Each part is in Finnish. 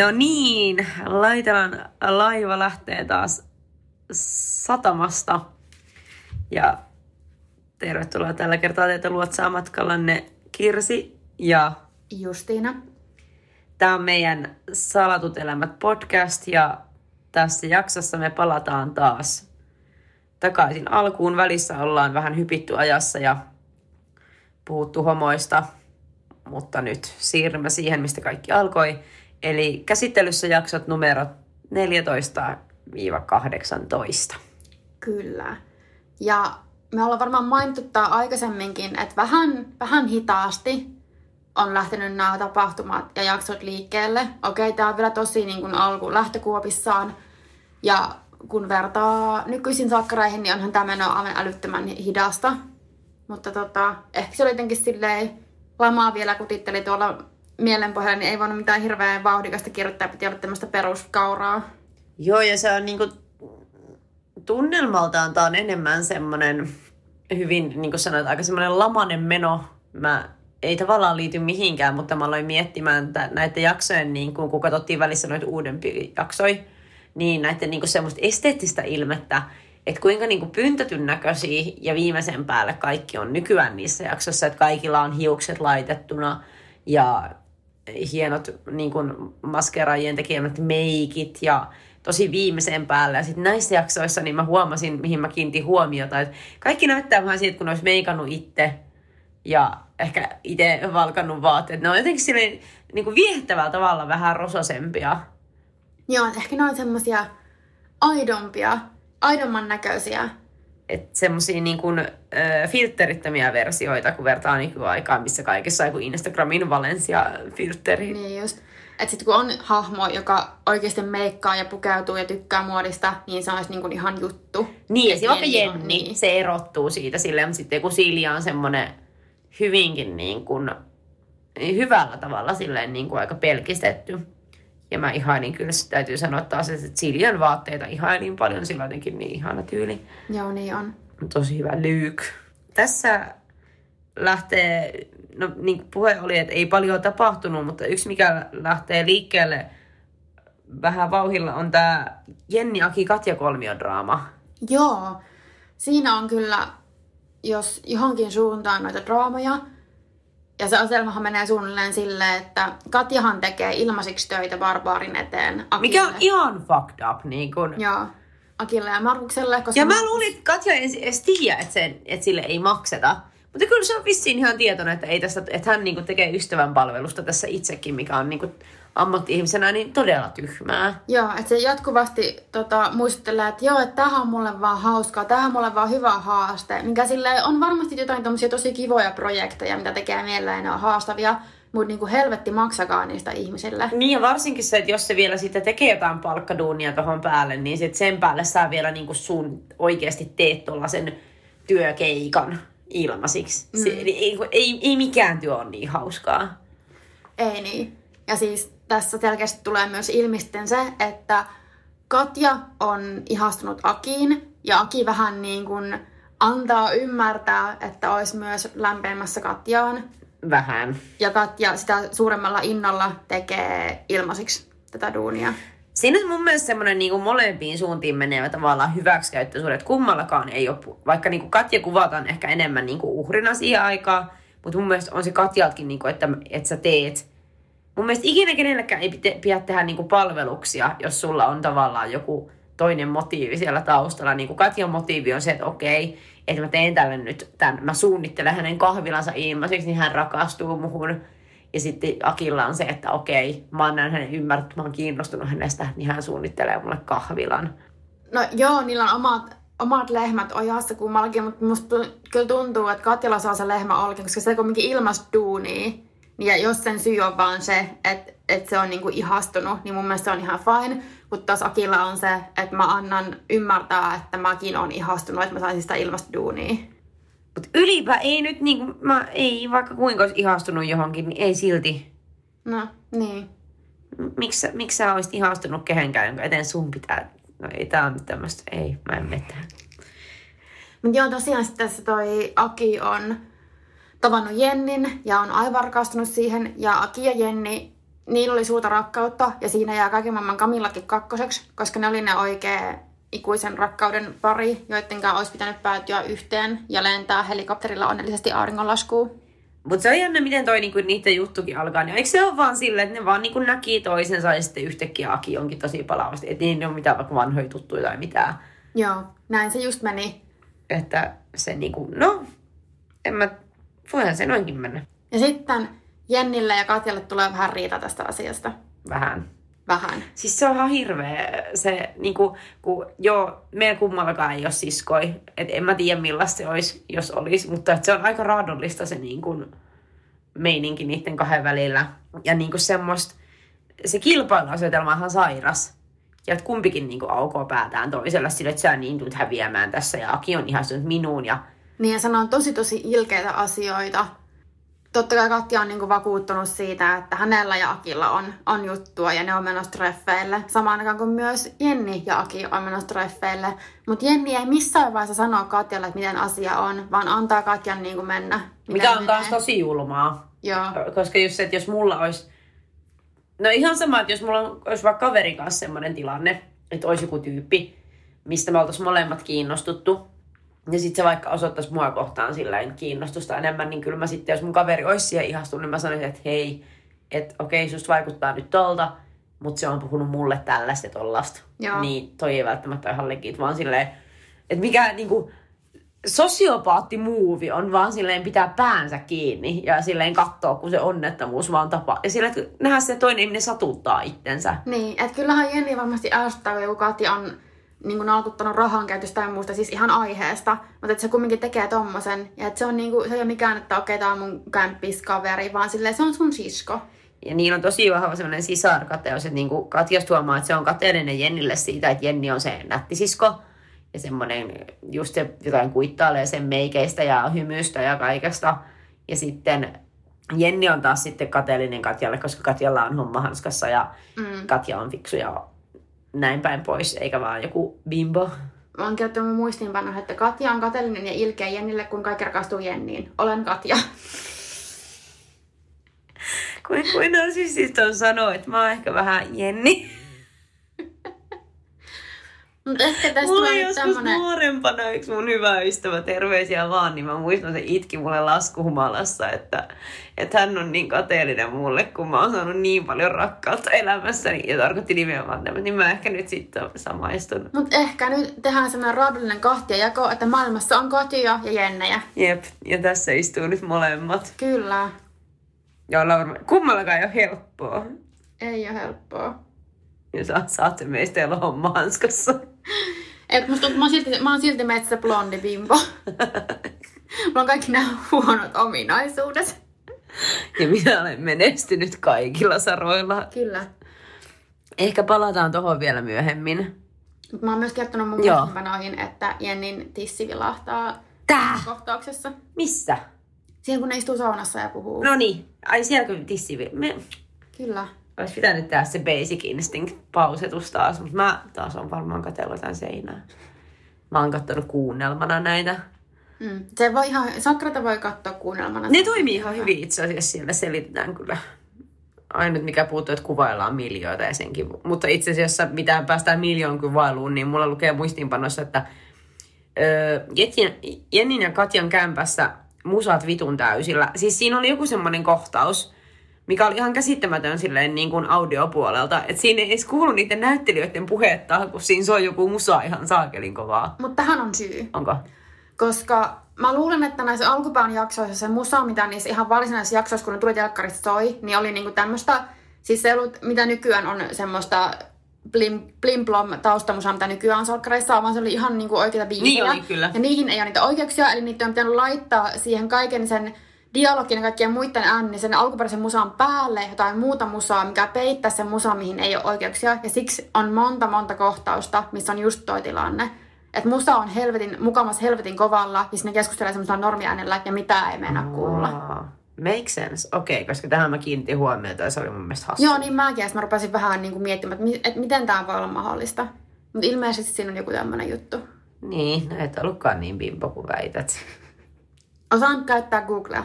No niin, Laitelan laiva lähtee taas satamasta. Ja tervetuloa tällä kertaa teitä luotsaa matkallanne Kirsi ja Justiina. tämä on meidän Salatut elämät podcast ja tässä jaksossa me palataan taas takaisin alkuun. Välissä ollaan vähän hypitty ajassa ja puhuttu homoista, mutta nyt siirrymme siihen, mistä kaikki alkoi. Eli käsittelyssä jaksot numerot 14-18. Kyllä. Ja me ollaan varmaan mainittu tää aikaisemminkin, että vähän, vähän hitaasti on lähtenyt nämä tapahtumat ja jaksot liikkeelle. Okei, tämä on vielä tosi niin kuin alku lähtökuopissaan. Ja kun vertaa nykyisin sakkareihin, niin onhan tämä meno aivan älyttömän hidasta. Mutta tota, ehkä se oli jotenkin silleen, lamaa vielä kutitteli tuolla mielenpohjalla, niin ei voinut mitään hirveän vauhdikasta kirjoittaa, piti olla tämmöistä peruskauraa. Joo, ja se on niinku, tunnelmaltaan tää on enemmän semmonen hyvin, niin kuin sanoit, aika semmoinen lamanen meno. Mä ei tavallaan liity mihinkään, mutta mä aloin miettimään että näiden jaksojen, niin kun, kun katsottiin välissä noita uudempia jaksoja, niin näiden niin kuin semmoista esteettistä ilmettä, että kuinka niin kuin pyntätyn näköisiä ja viimeisen päälle kaikki on nykyään niissä jaksoissa, että kaikilla on hiukset laitettuna ja hienot niin kuin maskeraajien tekemät meikit ja tosi viimeisen päälle. Ja sitten näissä jaksoissa niin mä huomasin, mihin mä kiinnitin huomiota, että kaikki näyttää vähän siitä, kun olisi meikannut itse ja ehkä itse valkannut vaatteet. Ne on jotenkin silleen niin kuin viehättävällä tavalla vähän rosasempia. Joo, ehkä ne on semmosia aidompia, aidomman näköisiä. Että semmosia niin kuin, ö, filterittömiä versioita, kun vertaa nykyaikaan, missä kaikessa on joku Instagramin Valencia-filteri. Niin just. Että sit kun on hahmo, joka oikeasti meikkaa ja pukeutuu ja tykkää muodista, niin se olisi niinku ihan juttu. Niin, ja se vaikka Jenni on Jenni, niin. se erottuu siitä silleen, mutta sitten kun Silja on semmoinen hyvinkin niin kuin, hyvällä tavalla silleen niin kuin aika pelkistetty. Ja mä ihailin kyllä, se täytyy sanoa taas, että Siljan vaatteita ihailin paljon, sillä jotenkin niin ihana tyyli. Joo, niin on. Tosi hyvä Luke. Tässä lähtee, no niin kuin puhe oli, että ei paljon tapahtunut, mutta yksi mikä lähtee liikkeelle vähän vauhilla on tämä Jenni Aki Katja kolmiodraama. Joo. Siinä on kyllä, jos johonkin suuntaan noita draamoja, ja se asetelmahan menee suunnilleen silleen, että Katjahan tekee ilmaisiksi töitä Barbaarin eteen Akille. Mikä on ihan fucked up. Niin kun. Joo. Akille ja Markukselle, koska... Ja mä luulin, että Katja ei edes tiedä, että, sen, että sille ei makseta. Mutta kyllä se on vissiin ihan tietoinen, että, ei tästä, että hän niinku tekee ystävän palvelusta tässä itsekin, mikä on niinku ammatti-ihmisenä niin todella tyhmää. Joo, että se jatkuvasti tota, muistuttelee, että joo, että tämähän on mulle vaan hauskaa, tämähän on mulle vaan hyvä haaste. Mikä sille on varmasti jotain tommosia tosi kivoja projekteja, mitä tekee mielellään ja ne on haastavia, mutta niinku helvetti maksakaa niistä ihmisille. Niin ja varsinkin se, että jos se vielä sitten tekee jotain palkkaduunia tuohon päälle, niin sit sen päälle saa vielä niinku sun oikeasti teet tuollaisen työkeikan ilmaisiksi. Mm. Se, ei, ei, ei mikään työ ole niin hauskaa. Ei niin. Ja siis tässä selkeästi tulee myös ilmi sitten se, että Katja on ihastunut Akiin ja Aki vähän niin kuin antaa ymmärtää, että olisi myös lämpeämässä Katjaan. Vähän. Ja Katja sitä suuremmalla innolla tekee ilmaisiksi tätä duunia. Siinä on mun mielestä semmoinen niin kuin molempiin suuntiin menevä tavallaan hyväksikäyttöisuus, että kummallakaan ei ole, vaikka niin kuin Katja kuvataan ehkä enemmän niin kuin uhrina siihen aikaan, mutta mun mielestä on se Katjaltakin, niin kuin, että, että sä teet. Mun mielestä ikinä kenellekään ei pitä, pidä tehdä niin kuin palveluksia, jos sulla on tavallaan joku toinen motiivi siellä taustalla. Niin Katjan motiivi on se, että okei, että mä teen tälle nyt tämän, mä suunnittelen hänen kahvilansa ilmaiseksi, niin hän rakastuu muhun. Ja sitten Akilla on se, että okei, mä näin hänen ymmärtänyt, mä oon kiinnostunut hänestä, niin hän suunnittelee mulle kahvilan. No joo, niillä on omat, omat lehmät ojassa kummallakin, mutta musta kyllä tuntuu, että Katjalla saa se lehmä olki, koska se kumminkin ilmasta duunia. Ja jos sen syy on vaan se, että, että se on niinku ihastunut, niin mun mielestä se on ihan fine. Mutta taas Akilla on se, että mä annan ymmärtää, että mäkin on ihastunut, että mä saisin sitä ilmasta duunia. Mutta ylipä ei nyt niinku, mä ei vaikka kuinka olisi ihastunut johonkin, niin ei silti. No, niin. Miksi, miksi sä olisit ihastunut kehenkään, jonka eteen sun pitää? No ei tää on nyt tämmöstä, ei, mä en mene tähän. Mutta joo, tosiaan sitten tässä toi Aki on tavannut Jennin ja on aivan rakastunut siihen. Ja Aki ja Jenni, niillä oli suurta rakkautta ja siinä jää kaiken maailman Kamillakin kakkoseksi, koska ne oli ne oikea ikuisen rakkauden pari, joiden kanssa olisi pitänyt päätyä yhteen ja lentää helikopterilla onnellisesti auringonlaskuun. Mutta se on jännä, miten toi niinku, niiden juttukin alkaa. Niin eikö se ole vaan silleen, että ne vaan niinku näki toisensa ja sitten yhtäkkiä Aki onkin tosi palavasti. Että niin ei ole mitään vaikka vanhoja tuttuja tai mitään. Joo, näin se just meni. Että se niinku, no, en mä, voihan se noinkin mennä. Ja sitten Jennille ja Katjalle tulee vähän riita tästä asiasta. Vähän. Vähän. Siis se on ihan hirveä se, niinku, kun joo, meidän kummallakaan ei ole siskoi. Et en mä tiedä millaista se olisi, jos olisi. Mutta et se on aika raadollista se niinku, meininki niiden kahden välillä. Ja niinku semmoista, se kilpailuasetelma on ihan sairas. Ja että kumpikin niinku aukoo päätään toisella sille, että sä niin tulet häviämään tässä ja Aki on ihastunut minuun ja Niin ja sanoo tosi tosi ilkeitä asioita. Totta kai Katja on niinku vakuuttunut siitä, että hänellä ja Akilla on, on juttua ja ne on menossa treffeille. Samaan aikaan kuin myös Jenni ja Aki on menossa treffeille. Mutta Jenni ei missään vaiheessa sanoa Katjalle, että miten asia on, vaan antaa Katjan niinku mennä. mikä on taas menee. tosi julmaa. Joo. Koska just se, että jos mulla olisi... No ihan sama, että jos mulla olisi vaikka kaverin kanssa semmoinen tilanne, että olisi joku tyyppi, mistä me oltaisiin molemmat kiinnostuttu, ja sitten se vaikka osoittaisi mua kohtaan sillä kiinnostusta enemmän, niin kyllä mä sitten, jos mun kaveri olisi siihen ihastunut, niin mä sanoisin, että hei, että okei, susta vaikuttaa nyt tolta, mutta se on puhunut mulle tällaista ja tollasta. Joo. Niin toi ei välttämättä ole ihan legit, vaan silleen, että mikä niinku, sosiopaattimuuvi on vaan silleen pitää päänsä kiinni ja silleen katsoa, kun se onnettomuus vaan tapaa. Ja silleen, että nähdä se toinen ihminen satuttaa itsensä. Niin, että kyllähän Jenni varmasti ärsyttää, kun joku Katja on niin kuin nalkuttanut rahan käytöstä ja muusta, siis ihan aiheesta. Mutta että se kumminkin tekee tommosen. Ja että se on niinku, se ei ole mikään, että okei, tää on mun kämppiskaveri, vaan silleen se on sun sisko. Ja niillä on tosi vahva semmoinen sisarkateus, että niinku Katja tuomaa, että se on kateellinen Jennille siitä, että Jenni on se nättisisko. Ja semmoinen just se jotain kuittailee sen meikeistä ja hymystä ja kaikesta. Ja sitten Jenni on taas sitten kateellinen Katjalle, koska Katjalla on homma hanskassa ja Mm. Katja on fiksu ja näin päin pois, eikä vaan joku bimbo. Mä oon kirjoittanut mun muistiinpanoon, että Katja on kateellinen ja ilkeä Jennille, kun kaikki rakastuu Jenniin. Olen Katja. Kuin, kuin on sanoa, että mä oon ehkä vähän Jenni. Mutta ehkä tästä Mulla oli joskus tämmönen... nuorempana yksi mun hyvä ystävä, terveisiä vaan, niin mä muistan, se itki mulle laskuhumalassa, että, että hän on niin kateellinen mulle, kun mä oon saanut niin paljon rakkautta elämässäni, ja tarkoitti nimenomaan tämän, niin mä ehkä nyt sitten samaistun. Mutta ehkä nyt tehdään semmoinen raadollinen kahtiajako, että maailmassa on Katja ja Jennejä. Jep, ja tässä istuu nyt molemmat. Kyllä. Ja ollaan varmaan, kummallakaan ei ole helppoa. Ei ole helppoa. Ja sä, saatte meistä olla homma hanskassa. Et musta tuntuu, mä oon silti, mä oon silti metsä blondi bimbo. Mulla on kaikki nämä huonot ominaisuudet. Ja minä olen menestynyt kaikilla saroilla. Kyllä. Ehkä palataan tohon vielä myöhemmin. Mut mä oon myös kertonut mun Joo. muistiinpanoihin, että Jennin tissi vilahtaa Tää? kohtauksessa. Missä? Siihen kun ne istuu saunassa ja puhuu. No niin. Ai sielläkö tissi vi- Me... Kyllä. Olisi pitänyt tehdä se basic instinct pausetus taas, mutta mä taas on varmaan katsellut jotain seinää. Mä oon kattonut kuunnelmana näitä. Mm. Se voi ihan, Sakrata voi katsoa kuunnelmana. Ne toimii ihan hyvin itse asiassa, siellä selitetään kyllä. Ainut mikä puuttuu, että kuvaillaan miljoita ja senkin. Mutta itse asiassa mitään päästään miljoon kuvailuun, niin mulla lukee muistiinpanossa, että öö, Jennin ja Katjan kämpässä musat vitun täysillä. Siis siinä oli joku semmoinen kohtaus, mikä oli ihan käsittämätön silleen niin kuin audiopuolelta. Että siinä ei edes kuulu niiden näyttelijöiden puhetta, kun siinä soi joku musa ihan saakelin kovaa. Mutta tähän on syy. Onko? Koska mä luulen, että näissä alkupään jaksoissa se musa, mitä niissä ihan varsinaisissa jaksoissa, kun ne tuli telkkarista soi, niin oli niinku tämmöistä, siis se ollut, mitä nykyään on semmoista blim, blim blom taustamusaa, mitä nykyään on solkkareissa, vaan se oli ihan niinku oikeita biisejä. Niin oli, kyllä. Ja niihin ei ole niitä oikeuksia, eli niitä on pitänyt laittaa siihen kaiken sen dialogin ja kaikkien muiden äänen, niin sen alkuperäisen musan päälle jotain muuta musaa, mikä peittää sen musa, mihin ei ole oikeuksia. Ja siksi on monta monta kohtausta, missä on just toi tilanne. Että musa on helvetin, mukamas helvetin kovalla, ja ne keskustelee semmoisella normiäänellä, ja mitä ei mennä kuulla. Wow. Make sense. Okei, okay, koska tähän mä kiinnitin huomiota ja se oli mun mielestä hassu. Joo, niin mäkin. Ja mä rupesin vähän niin kuin miettimään, että, että miten tämä voi olla mahdollista. Mutta ilmeisesti siinä on joku tämmöinen juttu. Niin, no et ollutkaan niin bimbo kuin väität. Osaan käyttää Googlea.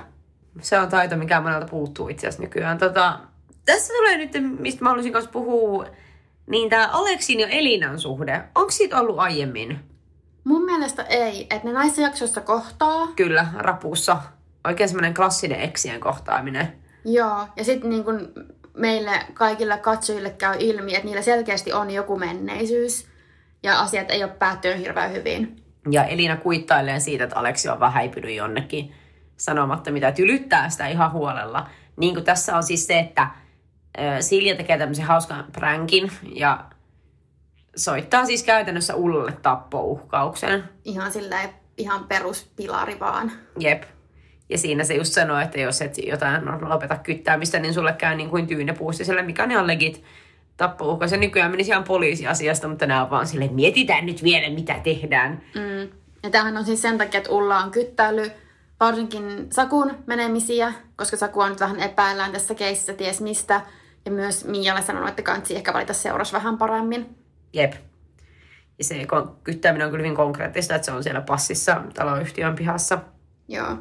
Se on taito, mikä monelta puuttuu itse asiassa nykyään. Tota, tässä tulee nyt, mistä mä haluaisin kanssa puhua, niin tämä Aleksin ja Elinan suhde. Onko siitä ollut aiemmin? Mun mielestä ei, että ne näissä jaksoissa kohtaa. Kyllä, rapussa. Oikein semmoinen klassinen eksien kohtaaminen. Joo, ja sitten niin kun meille kaikille katsojille käy ilmi, että niillä selkeästi on joku menneisyys. Ja asiat ei ole päättynyt hirveän hyvin. Ja Elina kuittailee siitä, että Aleksi on vähän häipynyt jonnekin sanomatta mitä, tylyttää sitä ihan huolella. Niin kuin tässä on siis se, että Silja tekee tämmöisen hauskan pränkin ja soittaa siis käytännössä Ullalle tappouhkauksen. Ihan silleen, ihan peruspilari vaan. Jep. Ja siinä se just sanoo, että jos et jotain lopeta kyttäämistä, niin sulle käy niin kuin tyynepuustiselle, mikä on ihan legit tappouhka. Se nykyään menisi ihan poliisiasiasta, mutta nämä on vaan silleen, että mietitään nyt vielä, mitä tehdään. Mm. Ja tämähän on siis sen takia, että Ulla on kyttäily varsinkin Sakun menemisiä, koska Saku on nyt vähän epäillään tässä keississä ties mistä. Ja myös Mialle sanonut, että kansi ehkä valita seuras vähän paremmin. Jep. Ja se kyttääminen on kyllä hyvin konkreettista, että se on siellä passissa taloyhtiön pihassa. Joo.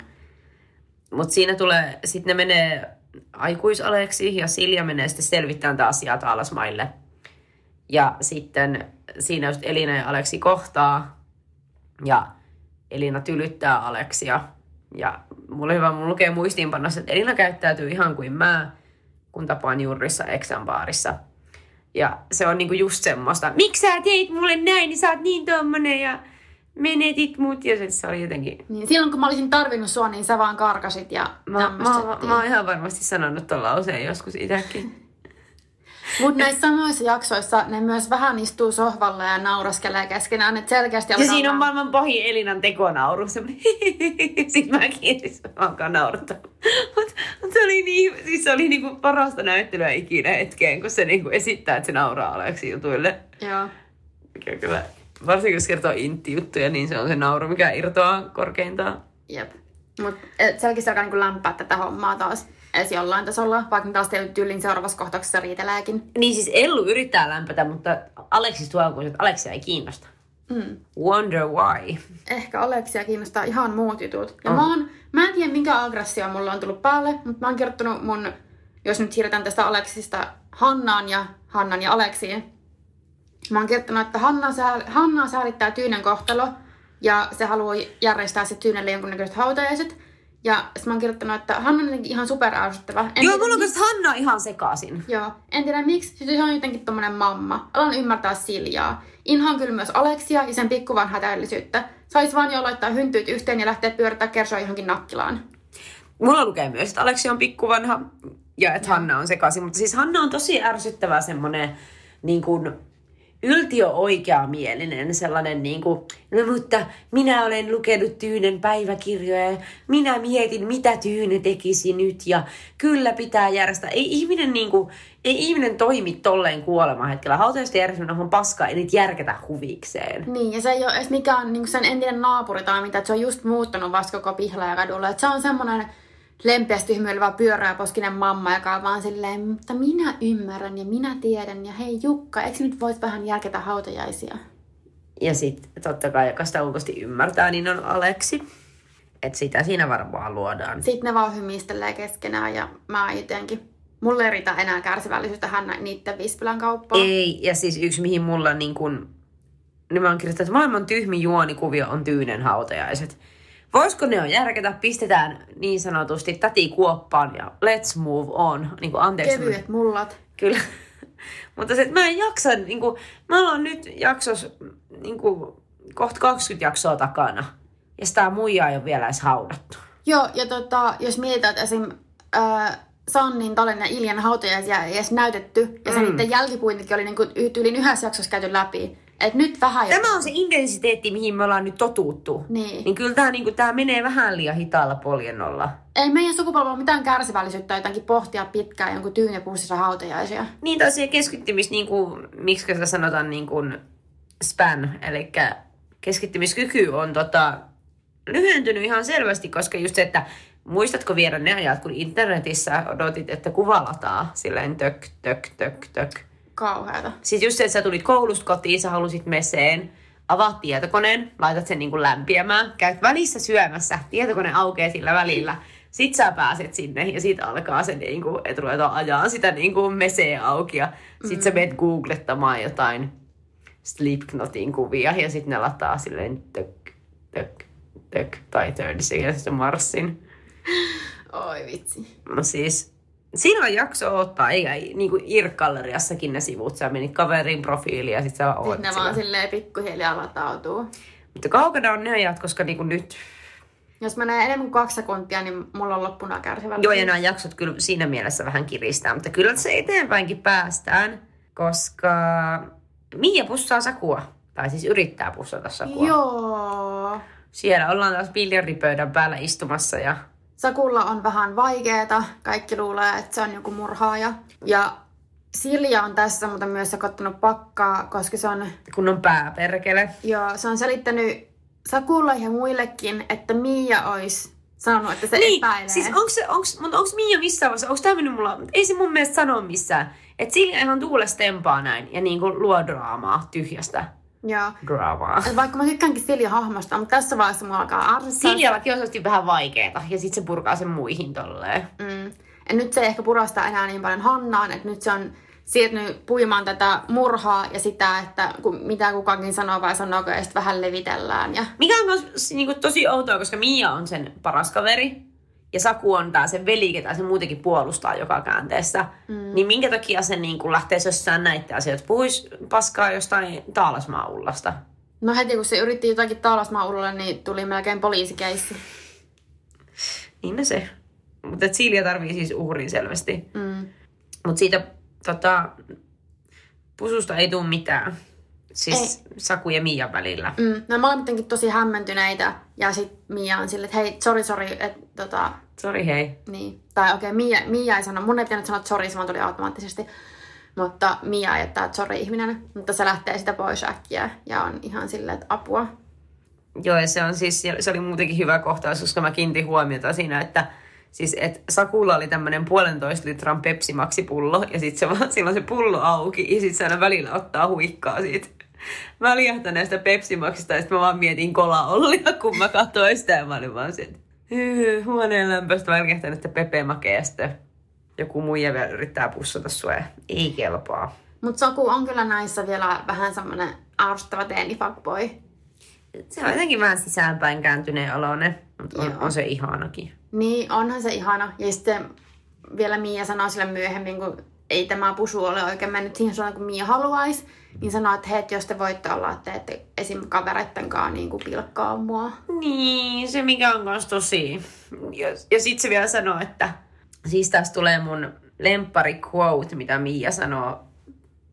Mutta siinä tulee, sitten ne menee aikuisaleksi ja Silja menee sitten selvittämään tätä asiaa Taalasmaille. Ja sitten siinä just Elina ja Aleksi kohtaa ja Elina tylyttää Aleksia. Ja mulla on hyvä, mulla lukee muistiinpanossa, että Elina käyttäytyy ihan kuin mä, kun tapaan Jurrissa Exan baarissa. Ja se on niinku just semmoista, miksi sä teit mulle näin, niin sä oot niin tommonen ja menetit mut. Ja se, se oli jotenkin, Niin silloin kun mä olisin tarvinnut sua, niin sä vaan karkasit ja Mä, mä, mä, oon ihan varmasti sanonut tuon lauseen joskus itsekin. Mutta näissä samoissa jaksoissa ne myös vähän istuu sohvalla ja nauraskelee keskenään, että selkeästi Ja siinä on maailman pahin Elinan tekonauru. Sitten mäkin siis mä alkaa naurata. Mutta mut se oli niin, siis se oli niinku parasta näyttelyä ikinä hetkeen, kun se niinku esittää, että se nauraa Aleksi jutuille. Joo. Mikä kyllä, varsinkin jos kertoo intti-juttuja, niin se on se nauru, mikä irtoaa korkeintaan. Jep. Mut et selkeästi alkaa niinku lämpää tätä hommaa taas edes jollain tasolla, vaikka taas tyylin seuraavassa kohtauksessa riiteleekin. Niin siis Ellu yrittää lämpätä, mutta Aleksis tuo alkuun, että Aleksia ei kiinnosta. Mm. Wonder why. Ehkä Aleksia kiinnostaa ihan muut jutut. Ja On. mä, oon, mä en tiedä minkä aggressio mulla on tullut päälle, mutta mä oon kirjoittanut mun, jos nyt siirretään tästä Aleksista Hannaan ja Hannan ja Aleksiin. Mä oon kirjoittanut, että Hanna, sää, Hannaa säälittää Tyynen kohtalo ja se haluaa järjestää se Tyynelle jonkunnäköiset hautajaiset. Ja sitten mä oon kirjoittanut, että Hanna on jotenkin ihan superärsyttävä. En Joo, mulla on miksi- Hanna ihan sekaisin. Joo, en tiedä miksi. Siis se on jotenkin tommonen mamma. Alan ymmärtää Siljaa. Inhaan kyllä myös Aleksia ja sen pikkuvan hätäillisyyttä. Sais vaan jo laittaa hyntyyt yhteen ja lähteä pyörittää kersoa johonkin nakkilaan. Mulla lukee myös, että Aleksi on pikkuvanha ja että Hanna on sekaisin. Mutta siis Hanna on tosi ärsyttävä semmonen niin kuin yltiö oikeamielinen sellainen niin kuin, no mutta minä olen lukenut Tyynen päiväkirjoja ja minä mietin, mitä Tyyne tekisi nyt ja kyllä pitää järjestää. Ei ihminen, niin kuin, ei ihminen toimi tolleen kuoleman hetkellä. Hautajaisten järjestäminen on paskaa, ei niitä järketä huvikseen. Niin, ja se ei ole edes mikään niin sen entinen naapuri tai mitä, että se on just muuttunut vasta koko Pihlajakadulla. Että se on semmoinen lempeästi hymyilevä pyöreäposkinen mamma, joka on vaan silleen, mutta minä ymmärrän ja minä tiedän ja hei Jukka, eikö nyt voit vähän järketä hautajaisia? Ja sitten totta kai, joka sitä ulkoisesti ymmärtää, niin on Aleksi. Että sitä siinä varmaan luodaan. Sitten ne vaan hymistelee keskenään ja mä jotenkin... Mulle ei riitä enää kärsivällisyyttä hän niiden Vispilän kauppaan. Ei, ja siis yksi mihin mulla niin kun, niin mä oon kirjoittanut, että maailman tyhmin juonikuvio on tyynen hautajaiset. Voisiko ne on järketä, pistetään niin sanotusti täti kuoppaan ja let's move on. Niin kuin, anteeksi. Kevyet mullat. Kyllä. Mutta se, että mä en jaksa, niin kuin, mä oon nyt jaksos niin kuin, kohta 20 jaksoa takana. Ja sitä muijaa ei ole vielä edes haudattu. Joo, ja tota, jos mietitään, että esim. Äh, Sannin, Talen ja Iljan hautajaisia ei edes näytetty, ja se Mm. niiden jälkipuintikin oli niinku yli yhdessä jaksossa käyty läpi. Et nyt vähän jo... Tämä on se intensiteetti, mihin me ollaan nyt totuttu. Niin. Niin kyllä tämä niinku, tää menee vähän liian hitaalla poljennolla. Ei meidän sukupolvella ole mitään kärsivällisyyttä jotenkin pohtia pitkään jonkun tyynepussissa hautajaisia. Niin, tai se keskittymis, niin kuin, miksi sitä sanotaan niin kuin span, eli keskittymiskyky on tota, lyhentynyt ihan selvästi, koska just se, että muistatko vielä ne ajat, kun internetissä odotit, että kuva lataa silleen tök, tök, tök, tök. Kauheata. Siis just se, että sä tulit koulusta kotiin, sä halusit meseen, avaat tietokoneen, laitat sen niin kuin lämpiämään, käyt välissä syömässä, tietokone aukeaa sillä välillä. Sit sä pääset sinne ja siitä alkaa se, niin kuin, että ruvetaan ajaa sitä niin kuin meseä auki. Ja sit sä menet googlettamaan jotain Slipknotin kuvia ja sitten ne lataa silleen tök, tök, tök, tai Third Seconds to Marsin. Oi vitsi. No siis, silloin jakso ottaa, eikä niin kuin IRC-galleriassakin ne sivut. Sä menit kaverin profiiliin ja sit sä oot ne vaan silleen pikkuhiljaa latautuu. Mutta kaukana on ne ajat, koska niinku nyt... Jos menee enemmän kuin kaksi sekuntia, niin mulla on loppuna kärsivällisyys. Joo, ja nämä jaksot kyllä siinä mielessä vähän kiristää, mutta kyllä se eteenpäinkin päästään, koska Mia pussaa Sakua. Tai siis yrittää pussata Sakua. Joo. Siellä ollaan taas biljardipöydän päällä istumassa ja Sakulla on vähän vaikeeta. Kaikki luulee, että se on joku murhaaja. Ja Silja on tässä mutta myös sekoittanut pakkaa, koska se on, kun on pääperkele. joo, se on selittänyt Sakulle ja muillekin, että Mia olisi sanonut, että se Niin, epäilee. siis onks se, onks, mutta onks Mia missään vaiheessa, onks tää mennyt mulla, ei se mun mielestä sano missään. Että Silja ihan tuulesta tempaa näin ja niinku luo draamaa tyhjästä Joo. draamaa. Et Vaikka mä tykkäänkin Silja hahmosta, mutta tässä vaiheessa mulla alkaa arsaa. Siljallakin on selvästi vähän vaikeeta ja sit se purkaa sen muihin tolleen. Mm. Ja nyt se ei ehkä purasta enää niin paljon Hannaan, että nyt se on siirtynyt puimaan tätä murhaa ja sitä, että mitä kukakin sanoo vai sanooko ja sitten vähän levitellään. Ja... Mikä on myös niinku tosi outoa, koska Mia on sen paras kaveri ja Saku on tää sen veli, ketä se muutenkin puolustaa joka käänteessä. Mm. Niin minkä takia se niinku lähtee sössään näitä asioita? Puhuis paskaa jostain taalasmaa-ullasta. No heti kun se yritti jotakin taalasmaa ulolle, niin tuli melkein poliisikeissi. Niin se. Mutta Silja tarvii siis uhrin selvästi. Mm. Mutta siitä tota, pususta ei tule mitään. Siis ei. Saku ja Mian välillä. Mm. No molemmat tosi hämmentyneitä ja sitten Mia on silleen, että hei, sori, sori, että tota, Sori hei. Niin. Tai okei, okay, Mia, Mia ei sano, mun ei pitänyt sanoa sorry, se vaan tuli automaattisesti. Mutta Mia ei että sorry ihminen. Mutta se lähtee sitä pois äkkiä ja on ihan silleen, että apua. Joo, ja se, on siis, se oli muutenkin hyvä kohtaus, koska mä kiinnitin huomiota siinä, että siis, et Sakulla oli tämmönen puolentoista litran Pepsi Maxi-pullo, ja sitten se vaan, silloin se pullo auki, ja sitten se aina välillä ottaa huikkaa siitä väljähtäneestä Pepsi Maxista, ja sitten mä vaan mietin kola Ollia, kun mä katsoin sitä, ja mä olin vaan se, että hyy, huoneen lämpöistä väljähtäneestä Pepe Makea, ja sitten joku muija vielä yrittää pussata sua, ja ei kelpaa. Mutta Soku on kyllä näissä vielä vähän semmoinen arvostava teeni fuckboy. Se on jotenkin vähän sisäänpäin kääntyneen oloinen, mutta on, Joo. on se ihanakin. Niin, onhan se ihana. Ja sitten vielä Mia sanoo sille myöhemmin, kun ei tämä pusu ole oikein mennyt siihen suuntaan, kun Mia haluaisi, niin sanoo, että hei, että jos te voitte olla, että te ette esim. kavereitten kanssa niin kuin pilkkaa mua. Niin, se mikä on kans tosi. Ja, ja sit se vielä sanoo, että siis tästä tulee mun lemppari quote, mitä Mia sanoo,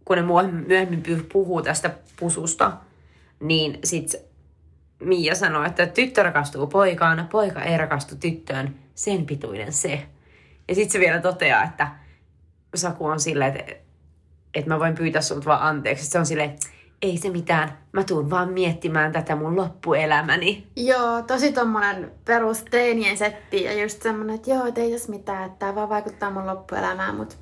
kun ne myöhemmin puhuu tästä pususta, niin sit Mia sanoo, että tyttö rakastuu poikaan, poika ei rakastu tyttöön, sen pituinen se. Ja sit se vielä toteaa, että Saku on silleen, että, että mä voin pyytää sulta vaan anteeksi. Se on silleen, ei se mitään, mä tuun vaan miettimään tätä mun loppuelämäni. Joo, tosi tommonen perus teinien setti ja just semmonen, että joo, et ei tässä mitään, että tää vaan vaikuttaa mun loppuelämään, mut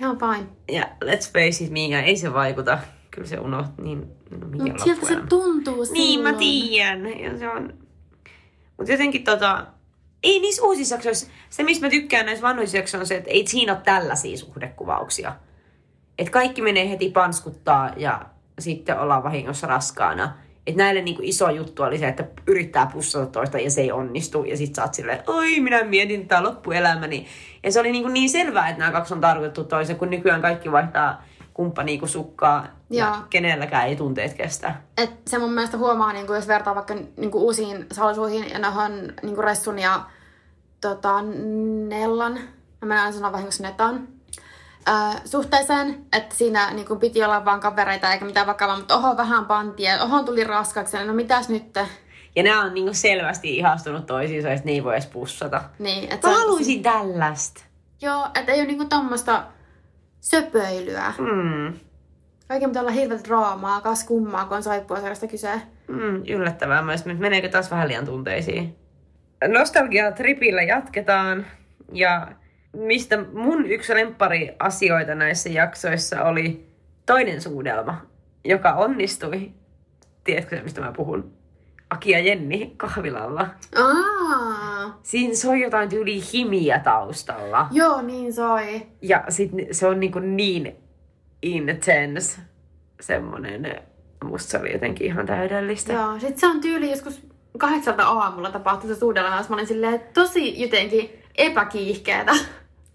ihan fine. Ja let's face it, Mia, ei se vaikuta. Kyllä se unohtuu niin, no Mia Mut siltä se tuntuu Niin, mä silloin. tiedän. Ja se on... Mutta jotenkin tota... Ei niissä uusissa jaksoissa, se mistä mä tykkään näissä vanhoissa jaksoissa on se, että ei siinä ole tällaisia suhdekuvauksia. Että kaikki menee heti panskuttaa ja sitten ollaan vahingossa raskaana. Että näille niinku iso juttu oli se, että yrittää pussata toista ja se ei onnistu. Ja sit sä oot silleen, oi minä mietin tää loppuelämäni. Ja se oli niinku niin selvää, että nämä kaksi on tarkoitettu toisen, kun nykyään kaikki vaihtaa kumppania kuin sukkaa. Joo. Ja kenelläkään ei tunteet kestä. Et se mun mielestä huomaa, niin jos vertaa vaikka niin uusiin salsuihin ja nohan niin Ressun ja tota, Nellan, mä menen aina sanoa vahingossa Netan, ää, suhteeseen, että siinä niin kuin piti olla vaan kavereita eikä mitään vakavaa, mutta oho vähän pantia, oho tuli raskaaksi, no mitäs nyt? Ja nämä on niinku selvästi ihastunut toisiinsa, että ne ei voi edes pussata. Niin, et Mä haluaisin tällaista. Joo, että ei ole niinku tommosta söpöilyä. Mm. Kaiken pitää olla hirveät draamaa, kas kummaa, kun on saippuasarjasta kyse. Mm, yllättävää myös, meneekö taas vähän liian tunteisiin? Nostalgia-tripillä jatketaan. Ja mistä mun yksi lemppari asioita näissä jaksoissa oli toinen suudelma, joka onnistui. Tiedätkö mistä mä puhun? Aki ja Jenni kahvilalla. Aa, Siinä soi jotain tyyli himiä taustalla. joo, niin soi. Ja sit se on niinku niin intense semmonen. Musta se oli jotenkin ihan täydellistä. Joo, sit se on tyyli joskus kahdeksalta aamulla tapahtui se suudelma, mä olin silleen tosi jotenkin epäkiihkeetä.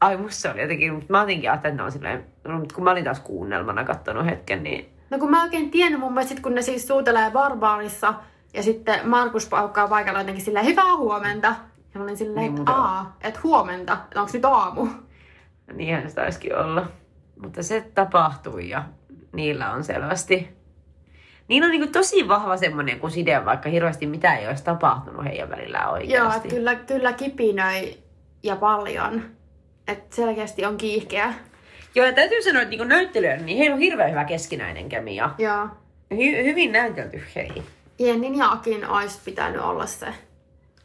Ai musta se oli jotenkin, mutta mä jotenkin ajattelin, että ne on silleen, no, kun mä olin taas kuunnelmana kattonut hetken, niin No kun mä oikein tiennyt mun mielestä sit, kun ne siis suutelee barbaarissa ja sitten Markus paukkaa paikalla jotenkin silleen hyvää huomenta. Ja mä olin silleen, Niin että aa, että huomenta, että onks nyt aamu? niinhän se taisikin olla. Mutta se tapahtui ja niillä on selvästi, niillä on niinku tosi vahva semmonen kuin side, vaikka hirveästi mitä ei olisi tapahtunut heidän välillään Joo, oikeasti. että kyllä, kyllä kipinöi ja paljon. Että selkeästi on kiihkeä. Joo, ja täytyy sanoa, että niinku näyttelijöillä, niin heillä on hirveän hyvä keskinäinen kemia. Joo. Hy- hyvin näytelty hei. Jennin ja Akin olisi pitänyt olla se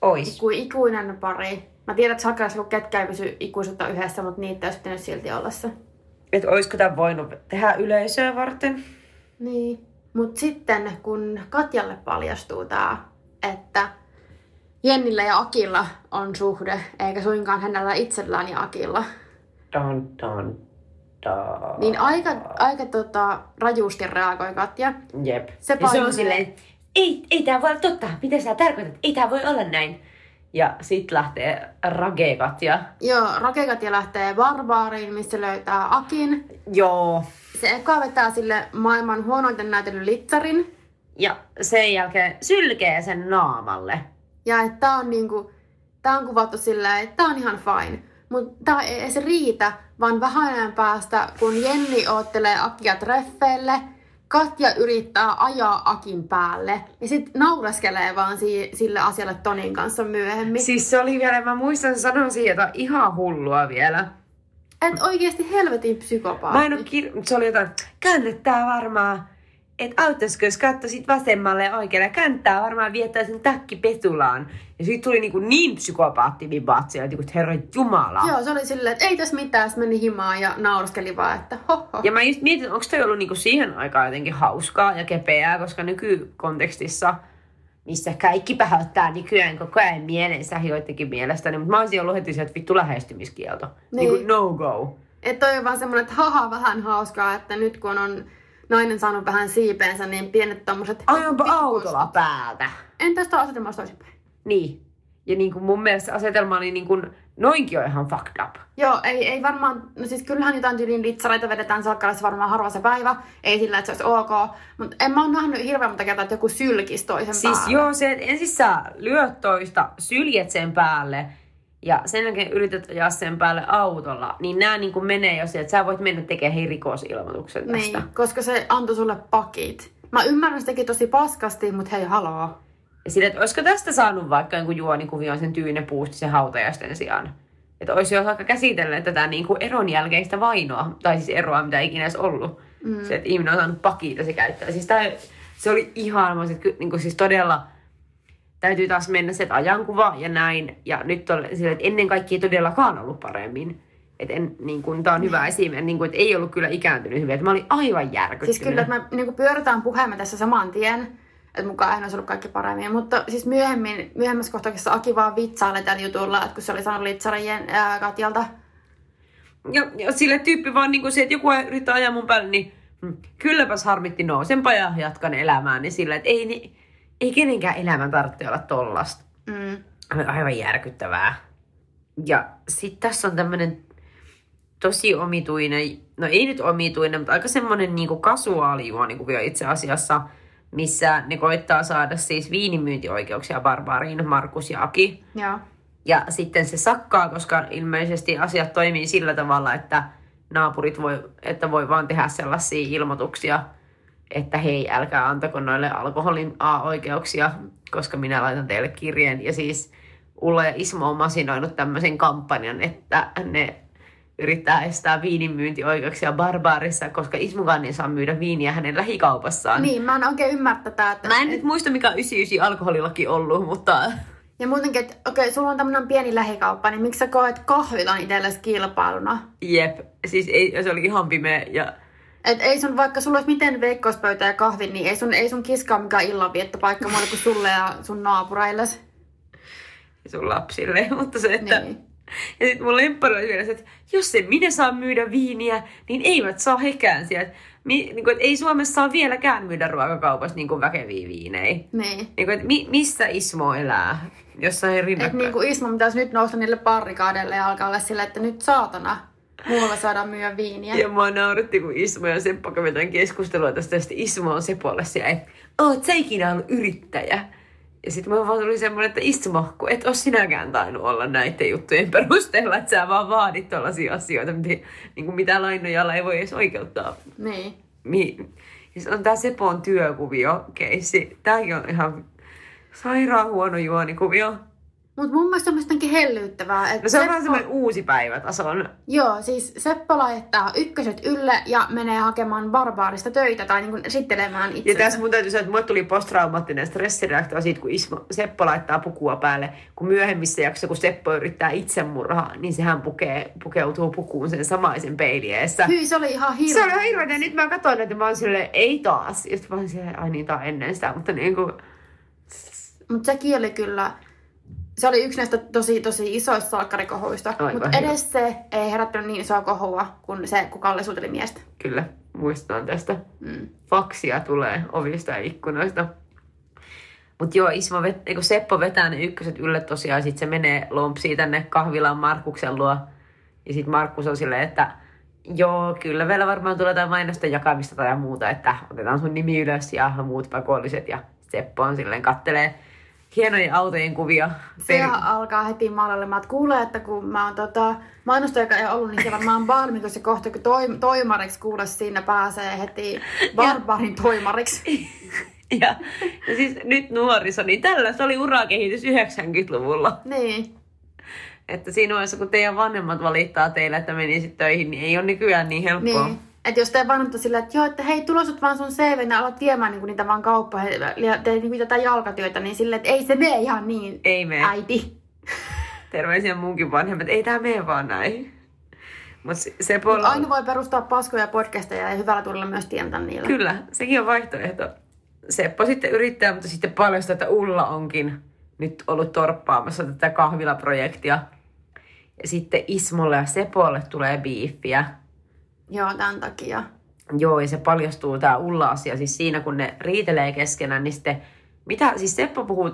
Ois. iku, ikuinen pari. Mä tiedän, että Sakras, kun ketkä ei pysy ikuisuutta yhdessä, mutta niitä olisi pitänyt silti olla se. Että oisko tämä voinut tehdä yleisöä varten? Niin. Mutta sitten kun Katjalle paljastuu tää, että Jennillä ja Akilla on suhde, eikä suinkaan hänellä itsellään ja Akilla, Dun, dun, dun. niin aika, aika tota, rajusti reagoi Katja. Jep. Se ja se on silleen, ei, ei tää voi olla totta. Mitä sä tarkoitat? Ei tää voi olla näin. Ja sit lähtee ragekat ja... Joo, Rakekatja lähtee barbaariin, missä löytää Akin. Joo. Se eka vetää sille maailman huonoiten näytellyn litsarin. Ja sen jälkeen sylkee sen naamalle. Ja että tää on niinku, tää on kuvattu silleen, että tää on ihan fine. Mutta tää ei, se riitä, vaan vähän ajan päästä, kun Jenni oottelee Akia treffeille, Katja yrittää ajaa Akin päälle. Ja sit naureskelee vaan si- sille asialle Tonin kanssa myöhemmin. Si- Siis se oli vielä, mä muistan sanoa siihen jotain ihan hullua vielä. Et oikeesti helvetin psykopaatti. Mä en oo kir... Se oli jotain, kannattaa varmaan, että auttaisiko jos katsoisit vasemmalle ja oikealle, kannattaa varmaan viettää sen takki petulaan. Ja siitä tuli niinku niin psykopaattivibaat siellä, että herra jumala. Joo, se oli silleen, että ei tässä mitään, sitten meni himaan ja naureskeli vaan, että hoho. Ja mä just mietin, onko toi ollut niinku siihen aikaan jotenkin hauskaa ja kepeää, koska nykykontekstissa, missä kaikki pahoittaa nykyään koko ajan mielensä joidenkin mielestä, niin mä olisin ollut heti se, että vittu lähestymiskielto. Niin. Niin. niin no go. Että toi on vaan semmonen, että haha, vähän hauskaa, että nyt kun on nainen saanut vähän siipeensä, niin pienet tommoset... Ajanpa autolla päältä. En tästä asetelmasta toisinpäin. Niin. Ja niin kuin mun mielestä se asetelma oli niin kuin, noinkin on ihan fucked up. Joo, ei, ei varmaan, no siis kyllähän jotain tyyliin litsareita vedetään salkkarissa varmaan harva se päivä, ei sillä, että se olisi ok, mutta en mä oon nähnyt hirveän monta kertaa, että joku sylkis toisen Siis päälle. joo, se, että ensin sä lyöt toista, syljet sen päälle ja sen jälkeen yrität ajaa sen päälle autolla, niin nämä niin kuin menee jo siihen, että sä voit mennä tekemään hei rikosilmoituksen tästä. Niin, koska se antoi sulle pakit. Mä ymmärrän, teki tosi paskasti, mutta hei, haloo. Sille, että olisiko tästä saanut vaikka jonkun juonikuvion sen tyynepuusti sen hautajaisten sijaan. Että olisi jo vaikka käsitelleet tätä niin kuin eron jälkeistä vainoa, tai siis eroa, mitä ikinä edes ollut. Mm. Se, että ihminen on saanut pakita, se käyttää. Siis tää, se oli ihan, mä sit, niin kuin siis todella, täytyy taas mennä se, että ajankuva ja näin. Ja nyt on sille, että ennen kaikkea ei todellakaan ollut paremmin. Että en, niin kuin, tää on hyvä esimerkki, niin että ei ollut kyllä ikääntynyt hyvin. Että mä olin aivan järkyttynyt. Siis kyllä, että me niin pyöritään puheemme tässä saman tien, että mukaan ei olisi ollut kaikki paremmin. Mutta siis myöhemmin, myöhemmässä kohtauksessa Aki vaan vitsailee tällä jutulla, että kun se oli saanut litsarin ää, Katjalta. Ja, ja sille tyyppi vaan niin se, että joku yrittää ajaa mun päälle, niin hmm, kylläpäs harmitti nousenpa ja jatkan elämään. Niin sillä, että ei, niin, ei kenenkään elämän tarvitse olla tollasta. Mm. Aivan järkyttävää. Ja sitten tässä on tämmönen tosi omituinen, no ei nyt omituinen, mutta aika semmoinen niin kasuaalijuonikuvio itse asiassa, missä ne koittaa saada siis viinimyyntioikeuksia barbaariin Markus ja Aki. Joo. Ja sitten se sakkaa, koska ilmeisesti asiat toimii sillä tavalla, että naapurit voi, että voi vaan tehdä sellaisia ilmoituksia, että hei, älkää antako noille alkoholin A-oikeuksia, koska minä laitan teille kirjeen. Ja siis Ulla ja Ismo on masinoinut tämmöisen kampanjan, että ne yrittää estää viinin myyntioikeuksia barbaarissa, koska Ismukaan ei saa myydä viiniä hänen lähikaupassaan. Niin, mä en oikein ymmärrä tätä. Että, Mä en nyt muista, mikä on 99 alkoholilaki ollut, mutta Ja muutenkin, että okei, sulla on tämmöinen pieni lähikauppa, niin miksi sä koet kahvilan itsellesi kilpailuna? jep, siis ei, se oli ihan pimeä ja Et ei sun, vaikka sulla olisi miten veikkauspöytä ja kahvi, niin ei sun, ei sun kiskaa mikään illanviettopaikka muuta kuin sulle ja sun naapureilles. sun lapsille, mutta se, että... Niin. Ja sitten mun lemppari oli vielä se, että jos se minä saa myydä viiniä, niin eivät saa hekään sieltä. Mi, niin kuin, että ei Suomessa saa vieläkään myydä ruokakaupassa niin kuin väkeviä viinejä. Niin. Niin kuin, että mi, missä Ismo elää? Jossain Et rinnakkain. niin kuin Ismo pitäisi nyt nousta niille barrikaadeille ja alkaa olla silleen, että nyt saatana, muualla saadaan myydä viiniä. Ja mua nauratti, kun Ismo ja Seppo kävitään keskustelua tästä, ja Ismo on Sepolle siellä, että oot sä ikinä ollut yrittäjä? Ja sitten mä vaan tuli semmoinen, että kun et ole sinäkään tainnut olla näiden juttujen perusteella, että sä vaan vaadit tällaisia asioita, mitä, niin kuin mitä lainojalla ei voi edes oikeuttaa. Niin. Mi- ja se on tää Sepon työkuvio keissi. Tääkin on ihan sairaan huono juonikuvio. Mutta mun mielestä on myös hellyyttävää. Että No se on vaan semmoinen uusi päivätason. Joo, siis Seppo laittaa ykköset ylle ja menee hakemaan barbaarista töitä tai niin esittelemään Ja itsensä. tässä mun täytyy sanoa, että mulle tuli posttraumaattinen stressireaktio siitä, kun Ismo, Seppo laittaa pukua päälle. Kun myöhemmissä jaksoissa, kun Seppo yrittää itsemurhaa, niin sehän pukee, pukeutuu pukuun sen samaisen peilieessä. Hyi, se oli ihan hirveä. Se oli ihan hirveä. Ja nyt mä katsoin, että mä oon silleen, ei taas. Ja sitten mä oon silleen, ai niin, tää ennen sitä. Mutta niin kuin, Mutta sekin oli kyllä, se oli yksi näistä tosi, tosi isoista salkkarikohuista. Mutta edes se ei herättänyt niin isoa kohua kuin se, kun Kalle suuteli miestä. kyllä, muistetaan tästä. Mm. faksia tulee ovista ja ikkunoista. Mutta joo, Ismo vet, eikö Seppo vetää ne ykköset ylle tosiaan, sit se menee lompsii tänne kahvilaan Markuksen luo. Ja sitten Markus on silleen, että joo, kyllä vielä varmaan tulee jotain mainosten jakamista tai muuta, että otetaan sun nimi ylös ja muut pakolliset. Ja Seppo on silleen kattelee hienojen autojen kuvia. Se alkaa heti maalailemaan, että kuulee, että kun mä oon tota, mainostaja ollut, niin se varmaan valmitus ja kohta kun toi, toimariksi kuule siinä pääsee heti barbaarin toimariksi. Ja, ja siis nyt nuoriso, niin tällaista oli urakehitys 90-luvulla. niin. Että siinä vaiheessa, kun teidän vanhemmat valittaa teille, että menisit töihin, niin ei ole nykyään niin helppoa. Niin. Että jos te vanhemmat sillä, että joo, että hei, tulosut vaan sun CV, ja alat viemään niinku niitä vaan kauppaan ja teet niinku tätä jalkatyötä, niin silleen, että ei se mene ihan niin, Ei mene. äiti. Terveisiä munkin vanhemmat. Ei tää mene vaan näin. Mutta se, puolella... Aina voi perustaa paskoja podcasteja ja hyvällä tulla myös tientä niillä. Kyllä, sekin on vaihtoehto. Seppo sitten yrittää, mutta sitten paljastaa, että Ulla onkin nyt ollut torppaamassa tätä kahvilaprojektia. Ja sitten Ismolle ja Sepolle tulee biiffiä. Joo, tämän takia. Joo, ja se paljastuu tämä Ulla-asia. Siis siinä, kun ne riitelee keskenään, niin sitten... Mitä, siis Seppo puhuu,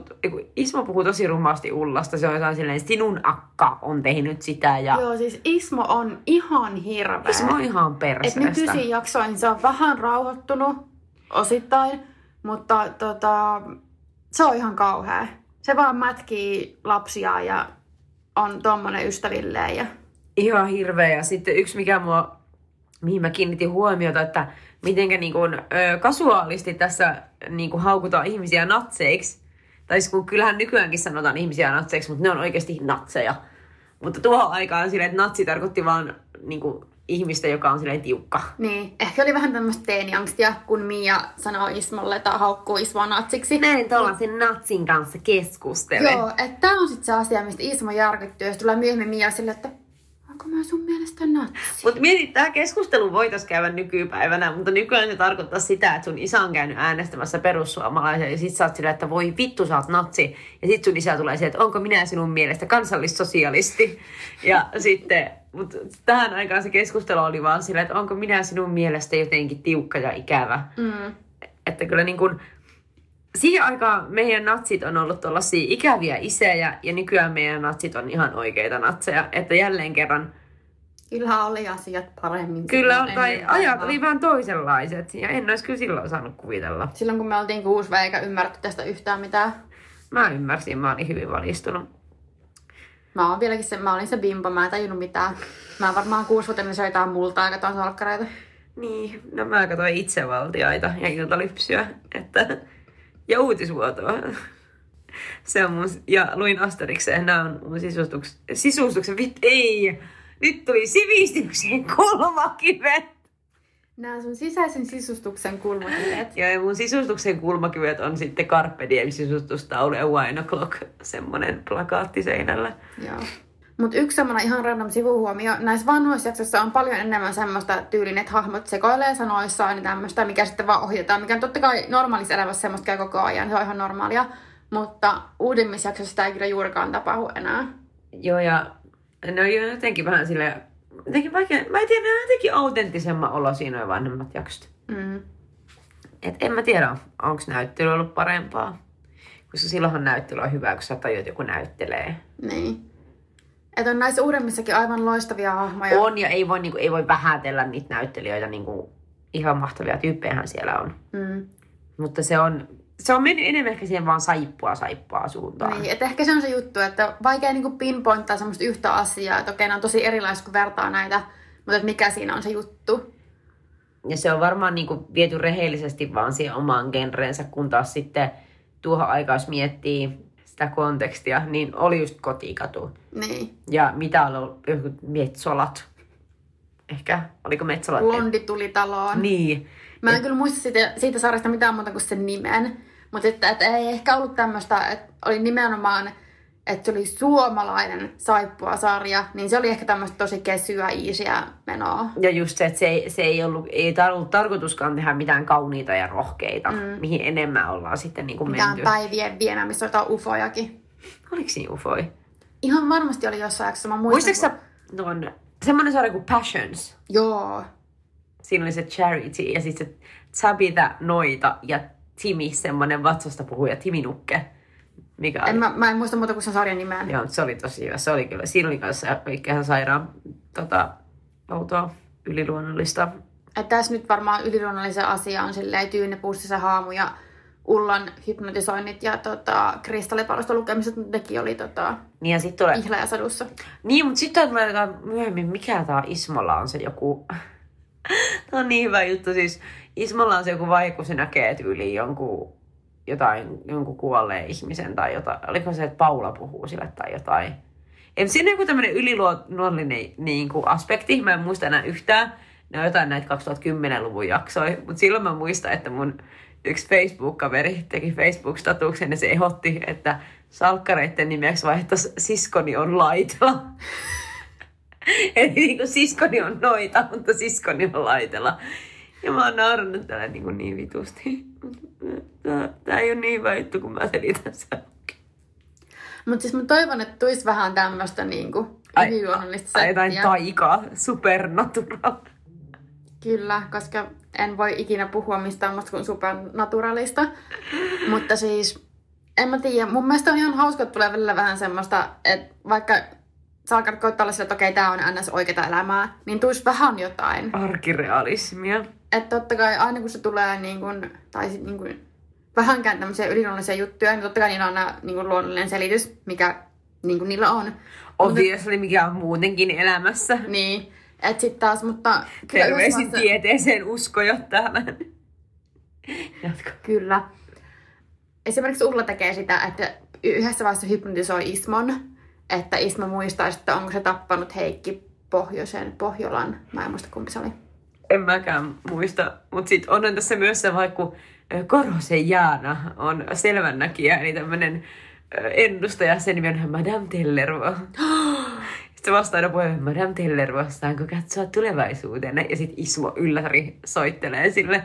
Ismo puhuu tosi rumasti Ullasta. Se on jotain silleen, sinun akka on tehnyt sitä ja... Joo, siis Ismo on ihan hirveä. Ismo on ihan Et perseestä. nykyisin jaksoin se on vähän rauhoittunut osittain, mutta tota, se on ihan kauhea. Se vaan mätkii lapsia ja on tommonen ystävilleen. Ja... Ihan hirveä. Ja sitten yksi, mikä mua, mihin mä kiinnitin huomiota, että mitenkä niin kuin, ö, kasuaalisti tässä niin kuin haukutaan ihmisiä natseiksi. Tai siis kun kyllähän nykyäänkin sanotaan ihmisiä natseiksi, mutta ne on oikeasti natseja. Mutta tuohon aikaan silleen, että natsi tarkoitti vaan niin kuin, ihmistä, joka on silleen tiukka. Niin, ehkä oli vähän tämmöistä teiniangstia, kun Mia sanoo Ismolle, että haukkuu Ismoa natsiksi. Mä en tuollaisen natsin kanssa keskustele. Joo, että tää on sitten se asia, mistä Ismo järkyttyy, jos tulee myöhemmin Mia sille, että onko mä sun mielestä natsi? Mutta mieti, tämä keskustelu voitaisiin käydä nykypäivänä, mutta nykyään se tarkoittaa sitä, että sun isä on käynyt äänestämässä perussuomalaisia ja sit sä oot sillä, että voi vittu sä oot natsi. Ja sit sun isä tulee sieltä, että onko minä sinun mielestä kansallissosialisti. Ja sitten, mutta tähän aikaan se keskustelu oli vaan sillä, että onko minä sinun mielestä jotenkin tiukka ja ikävä. Mm. Että kyllä niin kuin, siihen aikaan meidän natsit on ollut tuollaisia ikäviä isejä ja nykyään meidän natsit on ihan oikeita natseja. Että jälleen kerran Kyllä oli asiat paremmin. Kyllä, silloin tai ennen ajat oli vähän toisenlaiset. Ja en olisi kyllä silloin saanut kuvitella. Silloin kun me oltiin kuusi eikä ymmärretty tästä yhtään mitään. Mä ymmärsin, mä olin hyvin valistunut. Mä oon vieläkin se, mä olin se bimbo, mä en tajunnut mitään. Mä varmaan kuusivuotiaana söin jotain multaa ja katoin salkkareita. Niin, no mä katsoin itsevaltiaita ja iltalypsyä, että... Ja uutisvuotoa. Se on mun... Ja luin Asterikseen, nämä on mun sisustuksen... Sisustuksen... Vit... Ei! Nyt tuli sivistyksen kulmakivet! Nämä on sun sisäisen sisustuksen kulmakivet. Ja mun sisustuksen kulmakivet on sitten Carpe Diem sisustustaulu ja Wine O'Clock, semmonen plakaatti seinällä. Joo. Mutta yksi semmoinen ihan random sivuhuomio. Näissä vanhoissa jaksoissa on paljon enemmän semmoista tyylin, että hahmot sekoilee sanoissaan ja tämmöistä, mikä sitten vaan ohjataan. Mikä on totta kai normaalissa elämässä semmoista käy koko ajan. Se on ihan normaalia. Mutta uudimmissa jaksoissa sitä ei kyllä juurikaan tapahdu enää. Joo, ja ne on jo jotenkin vähän sille jotenkin vaikea, mä en tiedä, ne on jotenkin autenttisemman olo siinä noin vanhemmat jaksot. Mm. Et en mä tiedä, onko näyttely ollut parempaa. Koska silloinhan näyttely on hyvä, kun sä tajuat, että joku näyttelee. Niin. Et on näissä uudemmissakin aivan loistavia hahmoja. On ja ei voi, niinku, ei voi vähätellä niitä näyttelijöitä. Niinku, ihan mahtavia tyyppejähän siellä on. Mm. Mutta se on, se on mennyt enemmän ehkä siihen vaan saippua saippua suuntaan. Niin, et ehkä se on se juttu, että vaikea niinku pinpointtaa semmoista yhtä asiaa, että okei, nämä on tosi erilaiset, kun vertaa näitä, mutta että mikä siinä on se juttu. Ja se on varmaan niinku viety rehellisesti vaan siihen omaan genreensä, kun taas sitten tuohon aikaan, jos miettii sitä kontekstia, niin oli just kotikatu. Niin. Ja mitä on ollut, jotkut metsolat. Ehkä, oliko metsolat? Blondi tuli taloon. Niin. Mä en kyllä muista siitä, siitä sarjasta mitään muuta kuin sen nimen. Mutta että, että ei ehkä ollut tämmöistä, että oli nimenomaan, että se oli suomalainen saippua-sarja, niin se oli ehkä tämmöistä tosi kesyä, iisiä menoa. Ja just se, että se ei, se ei ollut, ei ollut tarkoituskaan tehdä mitään kauniita ja rohkeita, mm. mihin enemmän ollaan sitten niin kuin Mitään menty. päivien viemä, missä jotain ufojakin. Oliko siinä ufoi? Ihan varmasti oli jossain jaksossa, mä muistan. Muistatko sä tuon, semmoinen sarja kuin Passions? kun- Joo. Siinä oli se Charity ja sitten se Tabitha Noita ja Timi, semmoinen vatsasta puhuja, Timi Nukke. Mikä oli? En, mä, mä en muista muuta kuin sen sarjan nimeä. Joo, se oli tosi hyvä. Se oli kyllä. Siinä oli kanssa ihan sairaan tota, outoa yliluonnollista. Että tässä nyt varmaan yliluonnollisen asia on silleen tyynepussissa haamu ja Ullan hypnotisoinnit ja tota, kristallipallosta lukemiset, mutta nekin oli tota, Niin ja sitten tulee... Ihla ja sadussa. Niin, mutta sitten tulee jotain myöhemmin, mikä tämä Ismolla on se joku... tämä on niin hyvä juttu. Siis Ismolla on se joku vaihe, kun se näkee tyyliin jonkun, jotain, jonkun kuolleen ihmisen tai jotain. Oliko se, että Paula puhuu sille tai jotain. Mutta siinä on joku tämmöinen yliluonnollinen niin kuin aspekti. Mä en muista enää yhtään. Ne on jotain näitä 2010-luvun jaksoja. Mutta silloin mä muistan, että mun yksi Facebook-kaveri teki Facebook-statuksen ja se ehdotti, että salkkareiden nimeksi vaihtaisi siskoni on laitella. Eli niin kuin siskoni on noita, mutta siskoni on laitella. Ja mä oon naurannut täällä niin, kuin niin vitusti. Tää, tää ei ole niin hyvä juttu, kun mä selitän sen. Mutta siis mä toivon, että tulisi vähän tämmöistä niinku Ai- yliluonnollista ai jotain settiä. taikaa, supernatural. Kyllä, koska en voi ikinä puhua mistään muusta kuin supernaturalista. Mutta siis, en mä tiedä. Mun mielestä on ihan hauska, että tulee välillä vähän semmoista, että vaikka sä alkat koittaa olla sillä, että okei, tää on ns. oikeata elämää, niin tuisi vähän jotain. Arkirealismia. Että totta kai aina kun se tulee niin kun, tai niin kun, vähänkään tämmöisiä yliluonnollisia juttuja, niin totta kai niillä on aina niin kun, luonnollinen selitys, mikä niin kun niillä on. Obviously, mikä on muutenkin elämässä. Niin, et sit taas, mutta... Terveisin vaiheessa- tieteeseen usko jo täällä. Jatko. Kyllä. Esimerkiksi Ulla tekee sitä, että yhdessä vaiheessa hypnotisoi Ismon, että Ismo muistaisi, että onko se tappanut Heikki Pohjoisen, Pohjolan. Mä en muista kumpi se oli. En mäkään muista. Mutta sitten on tässä myös se, vaikka kun Korosen Jaana on selvännäkijä, eli tämmöinen ennustaja, sen nimi on Madame Tellervo. Sitten se vastaa aina puheen, Madame Tellervo, saanko katsoa tulevaisuuteen? Ja sitten Ismo ylläri soittelee sille.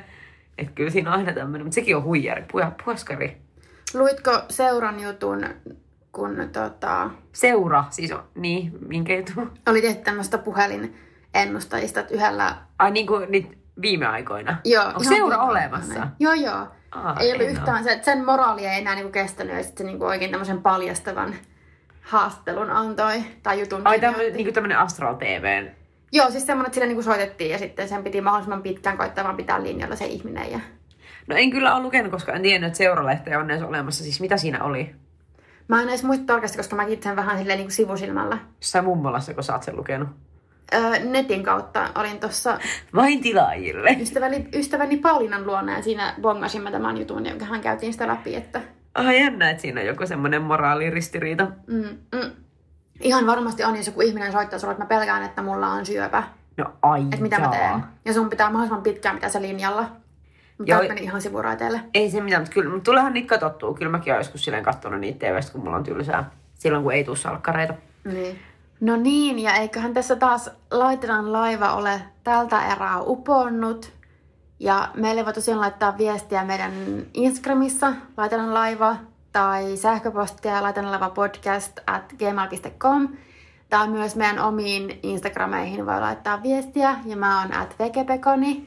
Että kyllä siinä on aina tämmöinen, mutta sekin on huijari, pu- puoskari. Luitko seuran jutun, kun tota, Seura, siis on, niin, minkä juttu? oli tehty tämmöistä puhelinennustajista, että yhdellä... Ai niin kuin nyt viime aikoina? Joo, Onko seura olemassa? aikoina. Joo, joo. Aa, ei ollut yhtään se, että sen moraali ei enää niinku kestänyt ja sitten se niinku oikein tämmöisen paljastavan haastattelun antoi tai jutun Ai tämmöinen niin tämmönen Astral TVn Joo, siis semmoinen, että sille niinku soitettiin ja sitten sen piti mahdollisimman pitkään koittaa vaan pitää linjalla se ihminen. Ja... No en kyllä ole lukenut, koska en tiennyt, että seuralehteä on edes olemassa. Siis mitä siinä oli? Mä en edes muista tarkasti, koska mä sen vähän silleen niinku sivusilmällä. Jossain mummolassa, kun sä oot sen lukenut. Öö, netin kautta olin tuossa Vain tilaajille. ystäväni, ystäväni Paulinan luona ja siinä bongasimme tämän jutun, jonka hän käytiin sitä läpi, että Ah, jännä, että siinä on joku semmoinen moraaliristiriita. mm, mm. ihan varmasti on, jos joku ihminen soittaa sulle, että mä pelkään, että mulla on syöpä. No ai Että mitä mä teen. Ja sun pitää mahdollisimman pitkään pitää se linjalla. Mutta Joo. meni ihan sivuraiteelle. Ei se mitään, mutta kyllä mutta tuleehan niitä katsottua. Kyllä mäkin olen joskus silleen katsonut niitä TVstä, kun mulla on tylsää. Silloin, kun ei tule salkkareita. Niin. No niin, ja eiköhän tässä taas Laiteran laiva ole tältä erää uponnut. Ja meille voi tosiaan laittaa viestiä meidän Instagramissa, Laiteran laiva, tai sähköpostia laiteranlaiva podcast at gmail.com. Tai myös meidän omiin Instagrameihin voi laittaa viestiä, ja mä oon at vegepekoni.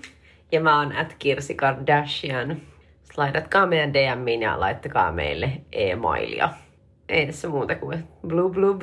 Ja mä oon at Kirsi Kardashian. Laitatkaa meidän DMiin ja laittakaa meille e-mailia. Ei tässä muuta kuin blub blub.